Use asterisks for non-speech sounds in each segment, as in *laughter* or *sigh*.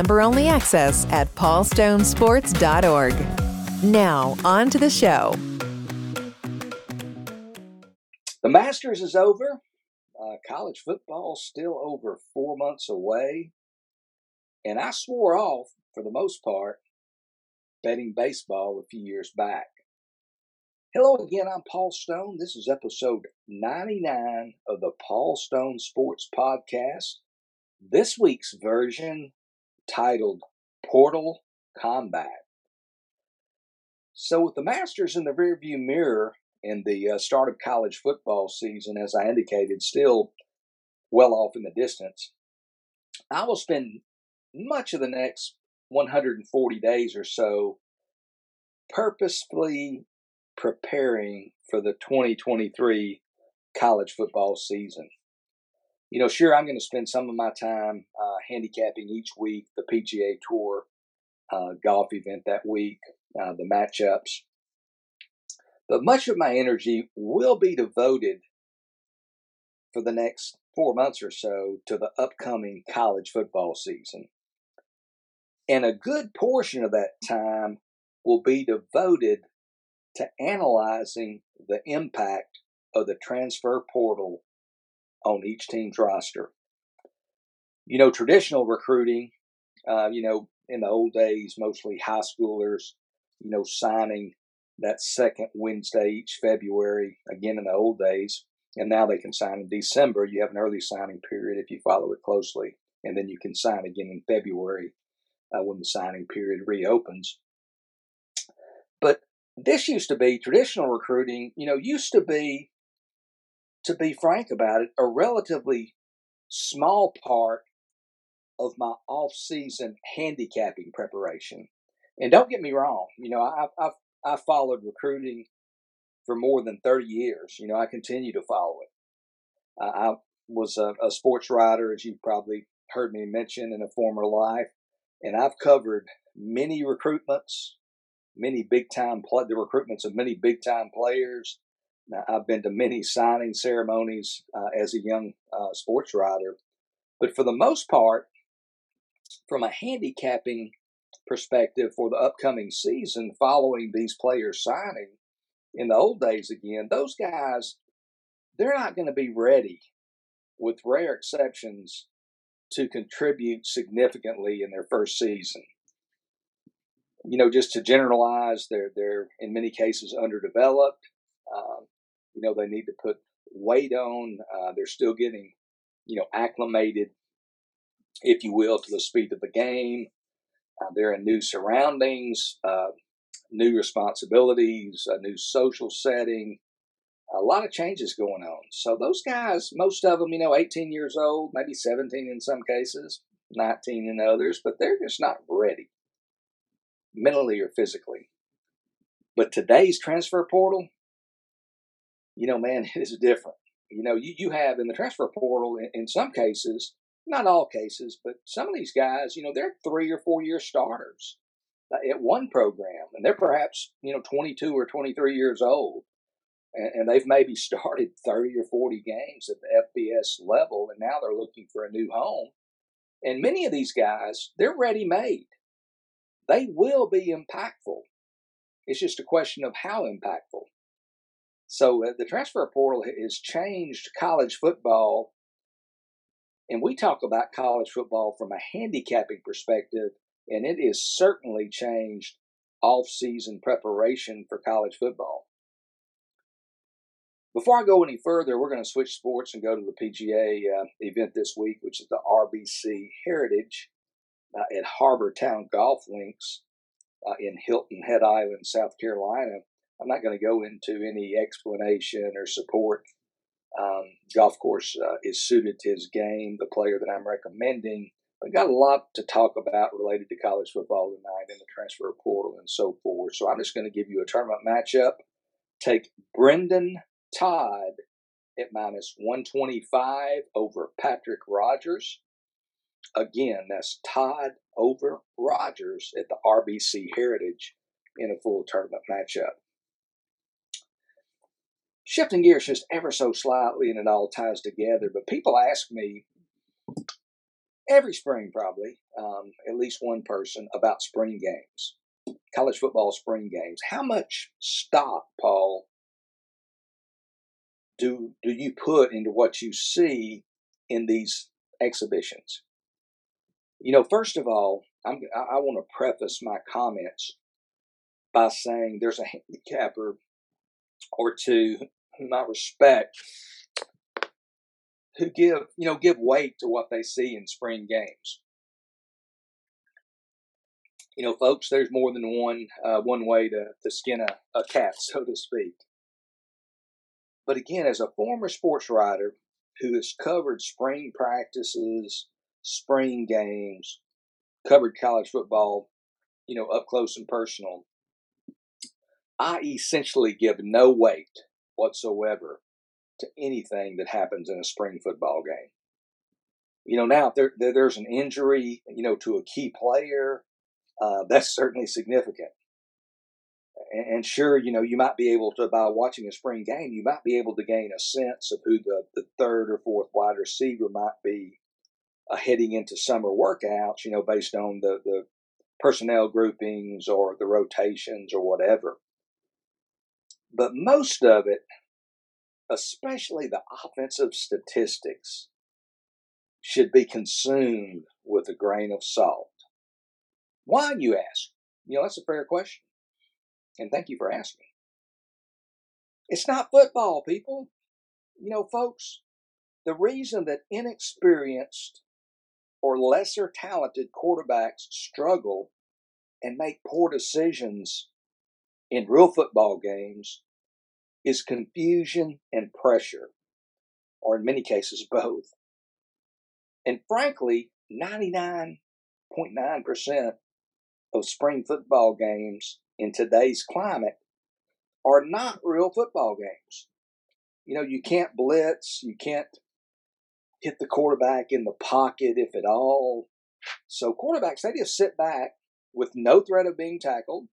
member only access at paulstonesports.org. Now, on to the show. The Masters is over. Uh, college football still over four months away. And I swore off, for the most part, betting baseball a few years back. Hello again, I'm Paul Stone. This is episode 99 of the Paul Stone Sports Podcast. This week's version titled Portal Combat. So, with the Masters in the rearview mirror and the uh, start of college football season, as I indicated, still well off in the distance, I will spend much of the next 140 days or so purposefully preparing for the 2023 college football season. You know, sure, I'm going to spend some of my time uh, handicapping each week the PGA Tour uh, golf event that week, uh, the matchups. But much of my energy will be devoted for the next four months or so to the upcoming college football season. And a good portion of that time will be devoted to analyzing the impact of the transfer portal on each team's roster. You know, traditional recruiting, uh, you know, in the old days, mostly high schoolers, you know, signing that second Wednesday each February, again in the old days, and now they can sign in December. You have an early signing period if you follow it closely, and then you can sign again in February uh, when the signing period reopens. But this used to be traditional recruiting, you know, used to be, to be frank about it, a relatively small part of my off season handicapping preparation. And don't get me wrong, you know, I've, I've, I've followed recruiting for more than 30 years. You know, I continue to follow it. I was a, a sports writer, as you've probably heard me mention in a former life, and I've covered many recruitments, many big time play, the recruitments of many big time players. I've been to many signing ceremonies uh, as a young uh, sports writer, but for the most part, from a handicapping perspective for the upcoming season, following these players signing in the old days again, those guys they're not going to be ready, with rare exceptions, to contribute significantly in their first season you know, just to generalize, they're they're in many cases underdeveloped. Um, you know, they need to put weight on. Uh, they're still getting, you know, acclimated, if you will, to the speed of the game. Uh, they're in new surroundings, uh, new responsibilities, a new social setting. A lot of changes going on. So those guys, most of them, you know, 18 years old, maybe 17 in some cases, 19 in others, but they're just not ready mentally or physically. But today's transfer portal, you know, man, *laughs* it is different. You know, you, you have in the transfer portal, in, in some cases, not all cases, but some of these guys, you know, they're three or four year starters uh, at one program, and they're perhaps, you know, 22 or 23 years old. And, and they've maybe *laughs* started 30 or 40 games at the FBS level, and now they're looking for a new home. And many of these guys, they're ready made they will be impactful. It's just a question of how impactful. So uh, the transfer portal has changed college football. And we talk about college football from a handicapping perspective, and it has certainly changed off-season preparation for college football. Before I go any further, we're going to switch sports and go to the PGA uh, event this week, which is the RBC Heritage uh, at Harbour Town Golf Links. uh, in Hilton Head Island, South Carolina. I'm not going to go into any explanation or support. Um, golf course uh, is suited to his game, the player that I'm recommending. But got a lot to talk about related to college football tonight and the transfer portal and so forth. So I'm just going to give you a tournament matchup. Take Brendon Todd at minus 125 over Patrick Rodgers. Again, that's Todd over Rodgers at the RBC Heritage in a full tournament matchup. Shifting gears just ever so slightly and it all ties together, but people ask me every spring, probably, um, at least one person about spring games, college football spring games. How much stock, Paul, do do you put into what you see in these exhibitions? You know, first of all, I'm, I, I want to preface my comments by saying there's a handicapper or two I respect who give you know give weight to what they see in spring games. You know, folks, there's more than one uh, one way to, to skin a, a cat, *laughs* so to speak. But again, as a former sports writer who has covered spring practices, spring games, covered college football, you know, up close and personal, I essentially give no weight whatsoever to anything that happens in a spring football game. You know, now if there, there there's an injury, you know, to a key player, uh, *laughs* that's certainly significant and, sure, you know, you might be able to, by watching a spring game, you might be able to gain a sense of who the, the third or fourth wide receiver might be uh, heading into summer workouts, you know, based on the, the personnel groupings or the rotations or whatever. But most of it, especially the offensive statistics, should be consumed with a grain of salt. Why, you ask? You know, that's a fair question. And thank you for asking. It's not football, people. You know, folks, the reason that inexperienced or lesser talented quarterbacks struggle and make poor decisions in real football games is confusion and pressure, or in many cases, both. And frankly, 99.9% of spring football games in today's climate are not real football games. You know, you can't blitz, you can't hit the quarterback in the pocket, if at all. So, quarterbacks, they just sit back with no threat of being tackled,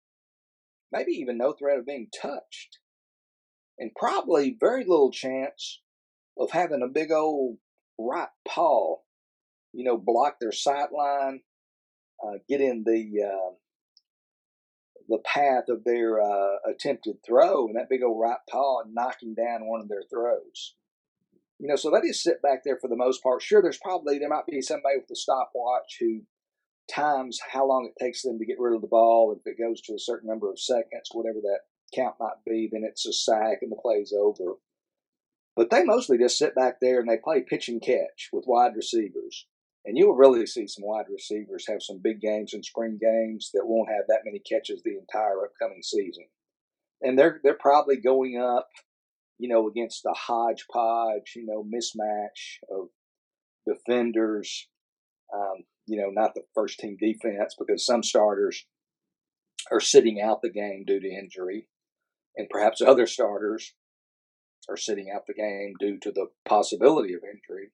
maybe even no threat of being touched, and probably very little chance of having a big old right paw, you know, block their sight line, uh, get in the uh, the path of their uh, attempted throw, and that big old right paw knocking down one of their throws. You know, so they just sit back there for the most part. Sure, there's probably there might be somebody with a stopwatch who times how long it takes them to get rid of the ball. If it goes to a certain number of seconds, whatever that count might be, then it's a sack and the play's over. But they mostly just sit back there and they play pitch and catch with wide receivers. And you will really see some wide receivers have some big games and spring games that won't have that many catches the entire upcoming season. And they're they're probably going up, you know, against a hodgepodge, you know, mismatch of defenders. Um, you know, not the first team defense because some starters are sitting out the game due to injury, and perhaps other starters are sitting out the game due to the possibility of injury.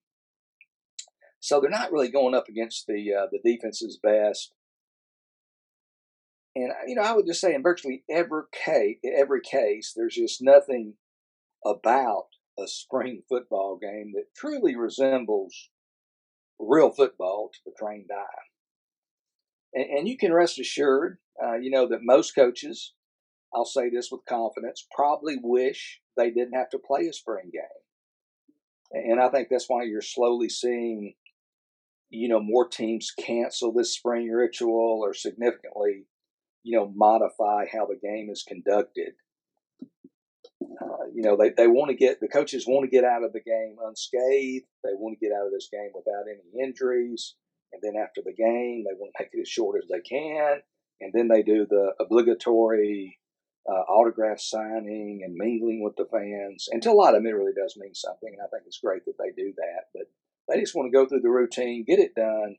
So they're not really going up against the uh, the defense's best. And you know, I would just say in virtually every case, every case, there's just nothing about a spring football game that truly resembles real football to the trained eye. And, and you can rest assured, uh, you know, that most coaches, I'll say this with confidence, probably wish they didn't have to play a spring game. And I think that's why you're slowly seeing you know, more teams cancel this spring ritual or significantly, you know, modify how the game is conducted. Uh, you know, they, they want to get, the coaches want to get out of the game unscathed. They want to get out of this game without any injuries. And then after the game, they want to make it as short as they can. and then they do the obligatory uh, autograph signing and mingling with the fans. And to a lot of them, it really does mean something, and I think it's great that they do that. But they just want to go through the routine, get it done,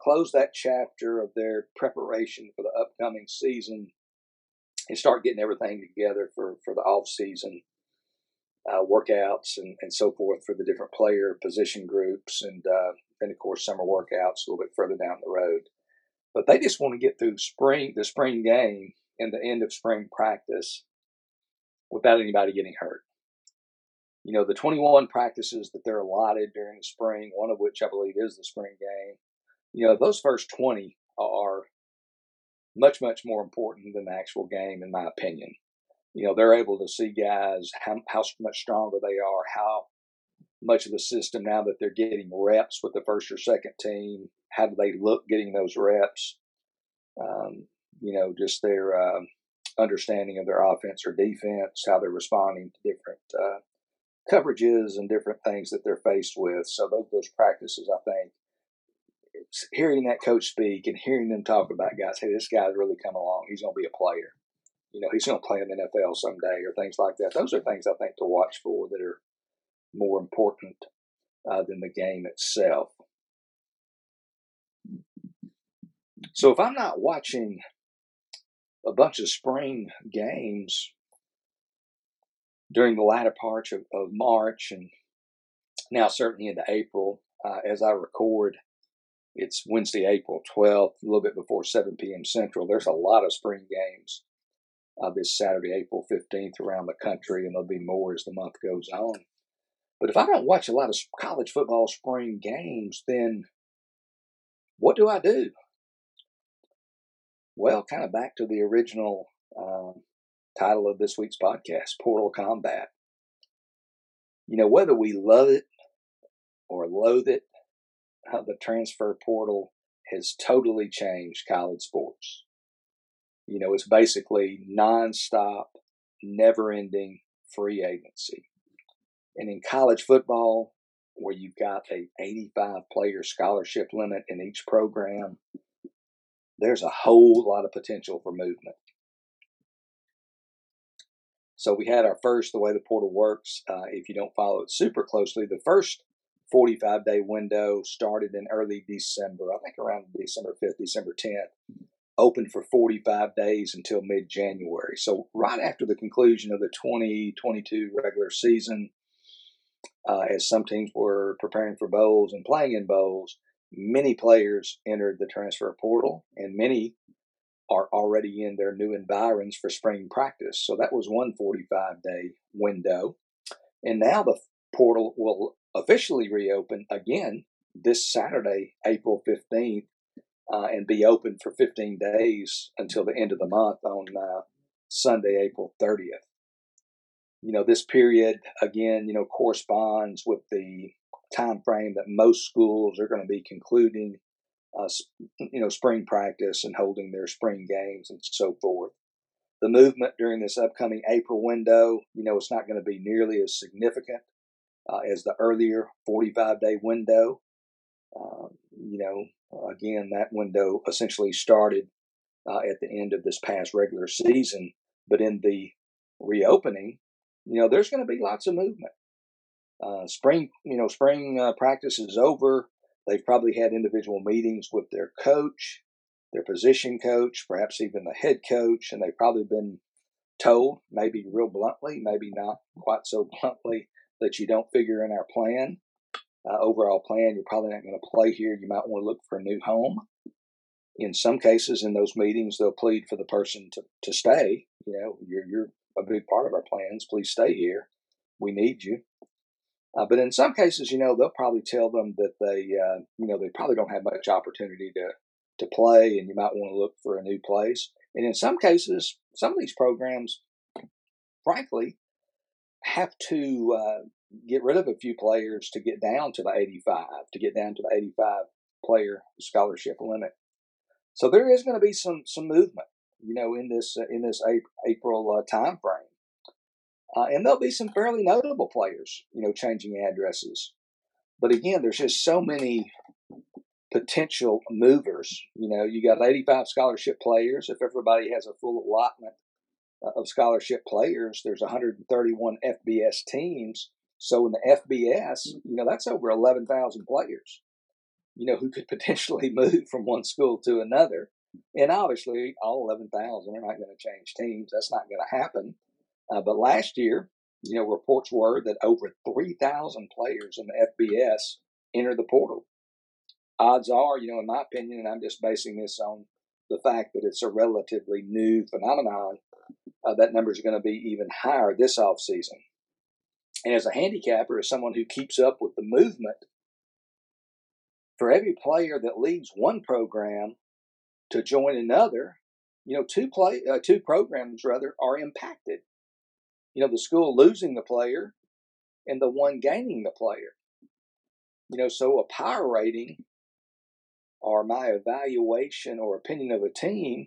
close that chapter of their preparation for the upcoming season, and start getting everything together for, for the off season uh, workouts and, and so forth for the different player position groups, and uh, then of course summer workouts a little bit further down the road. But they just want to get through spring, the spring game, and the end of spring practice without anybody getting hurt. You know, the 21 practices that they're allotted during the spring, one of which I believe is the spring game, you know, those first 20 are much, much more important than the actual game, in my opinion. You know, they're able to see guys how, how much stronger they are, how much of the system now that they're getting reps with the first or second team, how do they look getting those reps? Um, you know, just their uh, understanding of their offense or defense, how they're responding to different uh, coverages and different things that they're faced with. So those, those practices, I think, hearing that coach speak and hearing them talk about guys, hey, this guy's really come along. He's going to be a player. You know, he's going to play in the NFL someday or things like that. Those are things I think to watch for that are more important uh, than the game itself. So if I'm not watching a bunch of spring games during the latter part of, of March and now certainly into April, uh, as I record, it's Wednesday, April 12th, a little bit before 7 p.m. Central. There's a lot of spring games uh, this Saturday, April 15th, around the country, and there'll be more as the month goes on. But if I don't watch a lot of college football spring games, then what do I do? Well, kind of back to the original um, title of this week's podcast, Portal Combat. You know, whether we love it or loathe it, uh, the transfer portal has totally changed college sports. You know, it's basically nonstop, never ending free agency. And in college football, where you've got a 85 player scholarship limit in each program, there's a whole lot of potential for movement. So we had our first, the way the portal works, uh, if you don't follow it super closely, the first 45 day window started in early December, I think around December 5th, December 10th, opened for 45 days until mid January. So, right after the conclusion of the 2022 regular season, uh, as some teams were preparing for bowls and playing in bowls, many players entered the transfer portal, and many are already in their new environs for spring practice. So that was one 45 day window. And now the portal will officially reopen again this Saturday, April 15th, uh, and be open for 15 days until the end of the month on uh, Sunday, April 30th. You know, this period, again, you know, corresponds with the time frame that most schools are going to be concluding, uh, you know, spring practice and holding their spring games and so forth. The movement during this upcoming April window, you know, it's not going to be nearly as significant uh, as the earlier 45 day window. Uh, you know, again, that window essentially started uh, at the end of this past regular season, but in the reopening, you know, there's going to be lots of movement. Uh, spring, you know, spring uh, practice is over. They've probably had individual meetings with their coach, their position coach, perhaps even the head coach, and they've probably been told, maybe real bluntly, maybe not quite so *laughs* bluntly, that you don't figure in our plan, uh, overall plan. You're probably not going to play here. You might want to look for a new home. In some cases, in those meetings, they'll plead for the person to, to stay. You know, you're, you're a big part of our plans. Please stay here. We need you. Uh, but in some cases, you know, they'll probably tell them that they, uh, you know, they probably don't have much opportunity to to play, and you might want to look for a new place. And in some cases, some of these programs, frankly, have to uh, get rid of a few players to get down to the 85, to get down to the 85 player scholarship limit. So there is going to be some some movement, you know, in this uh, in this April uh, time frame. Uh, and there'll be some fairly notable players, you know, changing addresses. But again, there's just so many potential movers. You know, you got 85 scholarship players. If everybody has a full allotment of scholarship players, there's 131 FBS teams. So in the FBS, you know, that's over 11,000 players, you know, who could *laughs* potentially move from one school to another. And obviously, all 11,000 are not going to change teams. That's not going to happen. Uh, but last year, you know, reports were that over 3,000 players in the FBS entered the portal. Odds are, you know, in my opinion, and I'm just basing this on the fact that it's a relatively new phenomenon, uh, that number is going to be even higher this offseason. And as a handicapper, as someone who keeps up with the movement, for every player that leaves one program to join another, you know, two play uh, two programs rather are impacted. You know, the school losing the player and the one gaining the player. You know, so a power rating or my evaluation or opinion of a team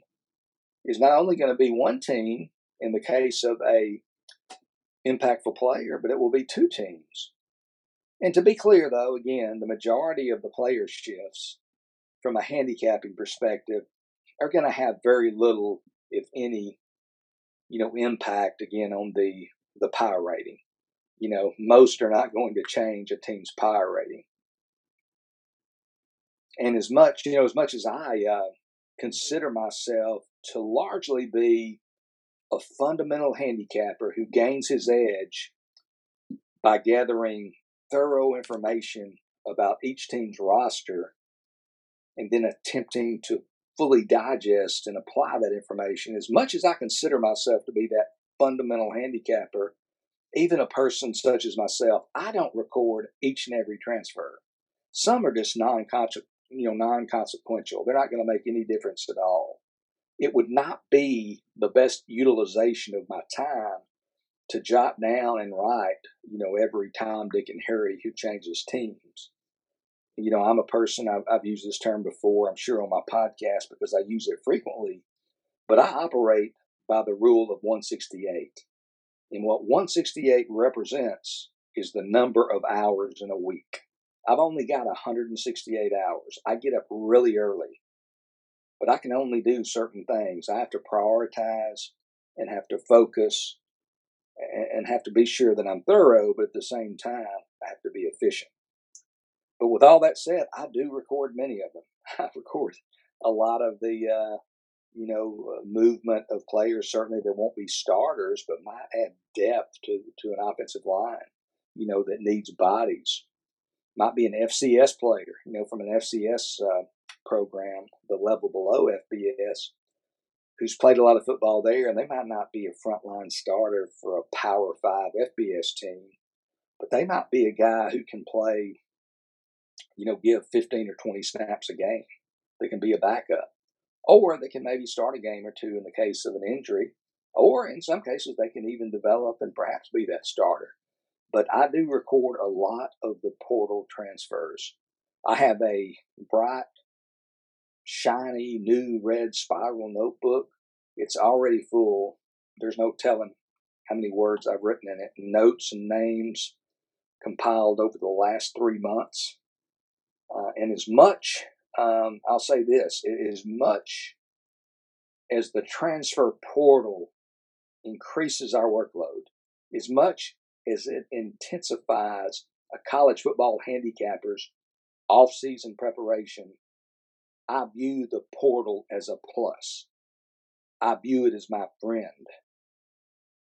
is not only going to be one team in the case of a impactful player, but it will be two teams. And to be clear, though, again, the majority of the player shifts from a handicapping perspective are going to have very little, if any, you know, impact again on the the power rating. You know, most are not going to change a team's power rating. And as much, you know, as much as I uh, consider myself to largely be a fundamental handicapper who gains his edge by gathering thorough information about each team's roster and then attempting to fully digest and apply that information. As much as I consider myself to be that fundamental handicapper, even a person such as myself, I don't record each and every transfer. Some are just non you know non-consequential. They're not going to make any difference at all. It would not be the best utilization of my time to jot down and write, you know, every Tom, Dick, and Harry who changes teams. You know, I'm a person, I've, I've used this term before, I'm sure on my podcast because I use it frequently, but I operate by the rule of 168. And what 168 represents is the number of hours in a week. I've only got 168 hours. I get up really early, but I can only do certain things. I have to prioritize and have to focus and have to be sure that I'm thorough, but at the same time, I have to be efficient. But with all that said, I do record many of them. *laughs* I record a lot of the, uh, you know, uh, movement of players. Certainly, there won't be starters, but might add depth to to an offensive line. You know, that needs bodies. Might be an FCS player. You know, from an FCS uh, program, the level below FBS, who's played a lot of football there, and they might not be a frontline starter for a Power Five FBS team, but they might be a guy who can play, you know, give 15 or 20 snaps a game. They can be a backup, or they can maybe start a game or two in the case of an injury, or in some cases, they can even develop and perhaps be that starter. But I do record a lot of the portal transfers. I have a bright shiny new red spiral notebook. It's already full. There's no telling how many words I've written in it, notes and names compiled over the last three months. Uh, and as much, um, I'll say this, as much as the transfer portal increases our workload, as much as it intensifies a college football handicapper's off-season preparation I view the portal as a plus. I view it as my friend.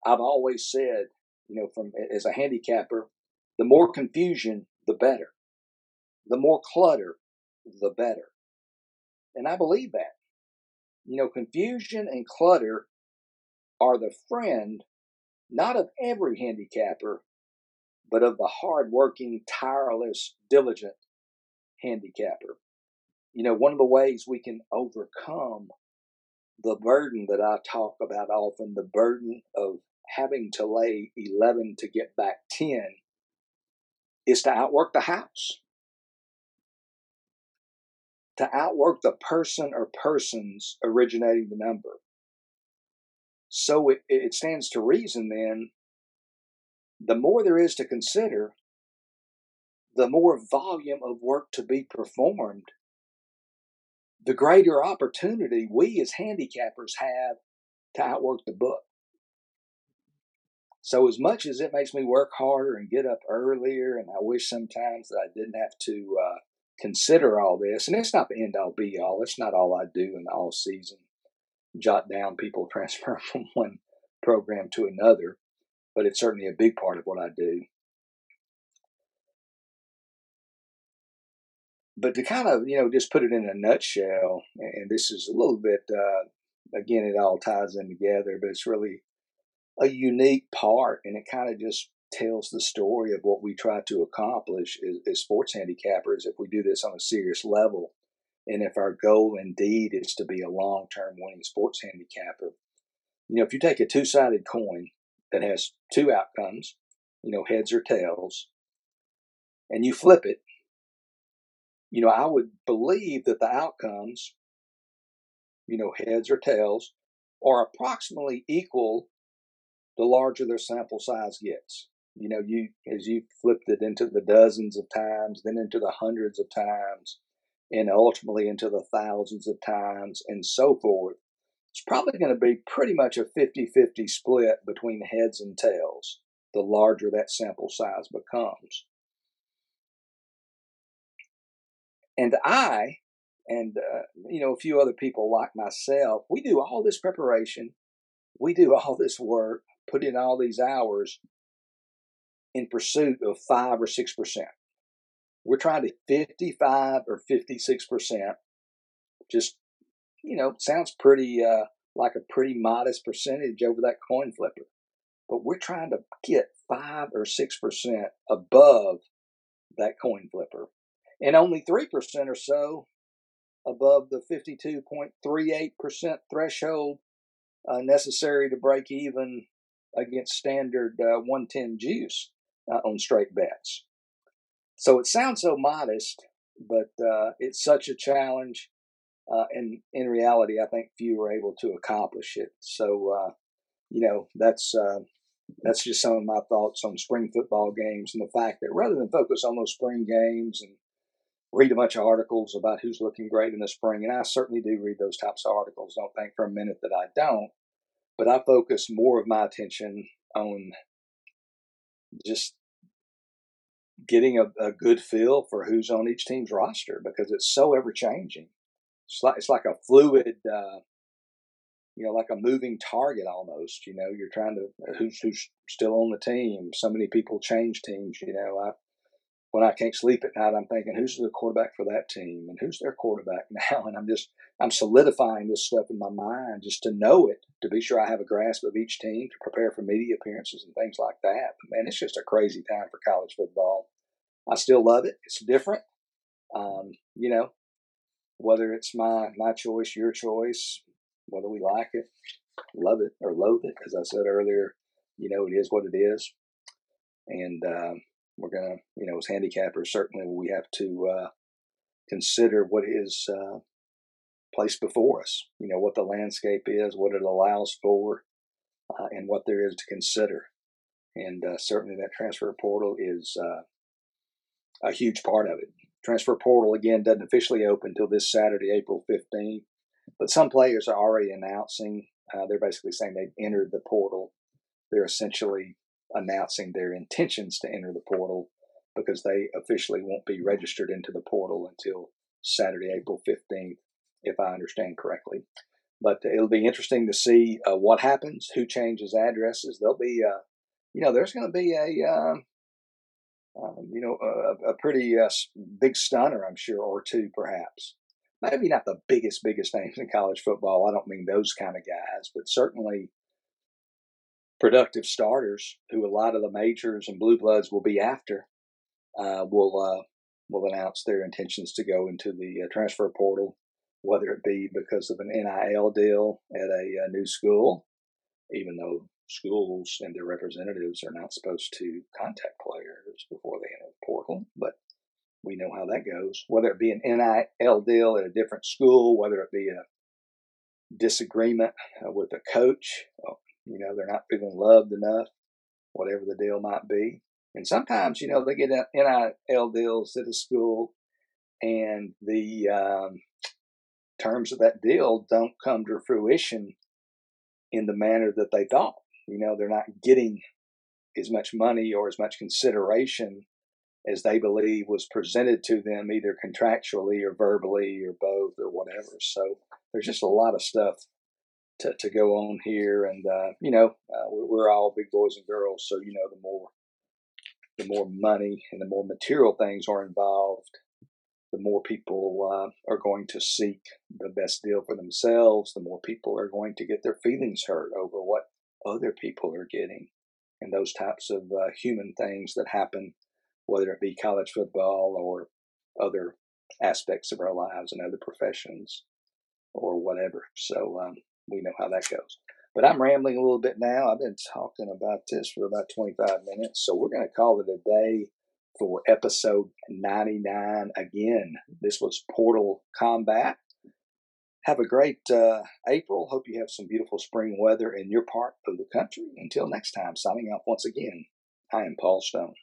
I've always said, you know, from as a handicapper, the more confusion, the better. The more clutter, the better. And I believe that. You know, confusion and clutter are the friend not of every handicapper, but of the hardworking, tireless, diligent handicapper you know, one of the ways we can overcome the burden that I talk about often, the burden of having to lay 11 to get back 10, is to outwork the house. To outwork the person or persons originating the number. So it, it stands to reason then, the more there is to consider, the more volume of work to be performed the greater opportunity we as handicappers have to outwork the book. So, as much as it makes me work harder and get up earlier, and I wish sometimes that I didn't have to uh, consider all this, and it's not the end all be all, it's not all I do in the all season, jot down people *laughs* transfer from one program to another, but it's certainly a big part of what I do. But to kind of, you know, just put it in a nutshell, and this is a little bit, uh, again, it all ties in together, but it's really a unique part, and it kind of just tells the story of what we try to accomplish as, as sports handicappers if we do this on a serious level. And if our goal indeed is to be a long term winning sports handicapper, you know, if you take a two sided coin that has two outcomes, you know, heads or tails, and you flip it, you know, I would believe that the outcomes, you know, heads or tails, are approximately equal the larger their sample size gets. You know, you as you flipped it into the dozens of times, then into the hundreds of times, and ultimately into the thousands of times, and so forth it's probably going to be pretty much a 50 50 split between heads and tails, the larger that sample size becomes. And I, and uh, you know, a few other people like myself, we do all this preparation, we do all this work, put in all these hours in pursuit of five or six percent. We're trying to 55 or 56 percent just you know, sounds pretty uh, like a pretty modest percentage over that coin flipper. But we're trying to get five or six percent above that coin flipper, and only three percent or so above the 52.38% threshold uh, necessary to break even against standard uh, 110 juice uh, on straight bets. So it sounds so modest, but uh, it's such a challenge. Uh, and in reality, I think few were able to accomplish it. So, uh, you know, that's uh, that's just some of my thoughts on spring football games and the fact that rather than focus on those spring games and read a bunch of articles about who's looking great in the spring, and I certainly do read those types of articles. Don't think for a minute that I don't, but I focus more of my attention on just getting a, a good feel for who's on each team's roster because it's so ever changing it's like it's like a fluid, uh, you know, like a moving target almost. You know, you're trying to who's who's still on the team. So many people change teams. You know, when I can't sleep at night, I'm thinking who's the quarterback for that team and who's their quarterback *laughs* now, and I'm just I'm solidifying this stuff in my mind just to know it, to be sure I have a grasp of each team, to prepare for media appearances and things like that. But man, it's just a crazy time for college football. I still love it. It's different. Um, you know, whether it's my my choice, your choice, whether we like it, love it, or loathe it, as I said earlier, you know, it is what it is, and uh, we're gonna, you know, as handicappers, certainly we have to uh, consider what is uh, placed before us. You know, what the landscape is, what it allows for, uh, and what there is to consider, and uh, certainly that transfer portal is uh, a huge part of it transfer portal again doesn't officially open until this Saturday, April 15th. But some players are already announcing. Uh, they're basically saying they've entered the portal. They're essentially announcing their intentions to enter the portal because they officially won't be registered into the portal until Saturday, April 15th, if I understand correctly. But it'll be interesting to see uh, what happens, who changes addresses. There'll be, uh, you know, there's going to be a um, um, you know, a, a pretty uh, big stunner, I'm sure, or two perhaps. Maybe not the biggest, biggest names in college football. I don't mean those kind of guys, but certainly productive starters who a lot of the majors and blue bloods will be after uh, will uh, will announce their intentions to go into the uh, transfer portal, whether it be because of an NIL deal at a, a uh, new school, even though schools and their representatives are not supposed to contact players before they enter the portal, but we know how that goes. Whether it be an NIL deal at a different school, whether it be a disagreement with a coach, you know, they're not feeling loved enough, whatever the deal might be. And sometimes, you know, they get NIL deals at a school and the um, terms of that deal don't come to fruition in the manner that they thought. You know, they're not getting as much money or as much consideration as they believe was presented to them either contractually or verbally or both or whatever. So there's just a lot of stuff to, to go on here. And, uh, you know, uh, we're all big boys and girls. So, you know, the more, the more money and the more material things are involved, the more people uh, are going to seek the best deal for themselves, the more people are going to get their feelings hurt over what other people are getting. And those types of uh, human things that happen, whether it be college football or other aspects of our lives and other professions or whatever. So um, we know how that goes. But I'm rambling a little bit now. I've been talking about this for about 25 minutes. So we're going to call it a day for episode 99 again. This was Portal Combat. Have a great uh, April. Hope you have some beautiful spring weather in your part of the country. Until next time, signing off once again, I am Paul Stone.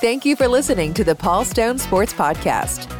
Thank you for listening to the Paul Stone Sports Podcast.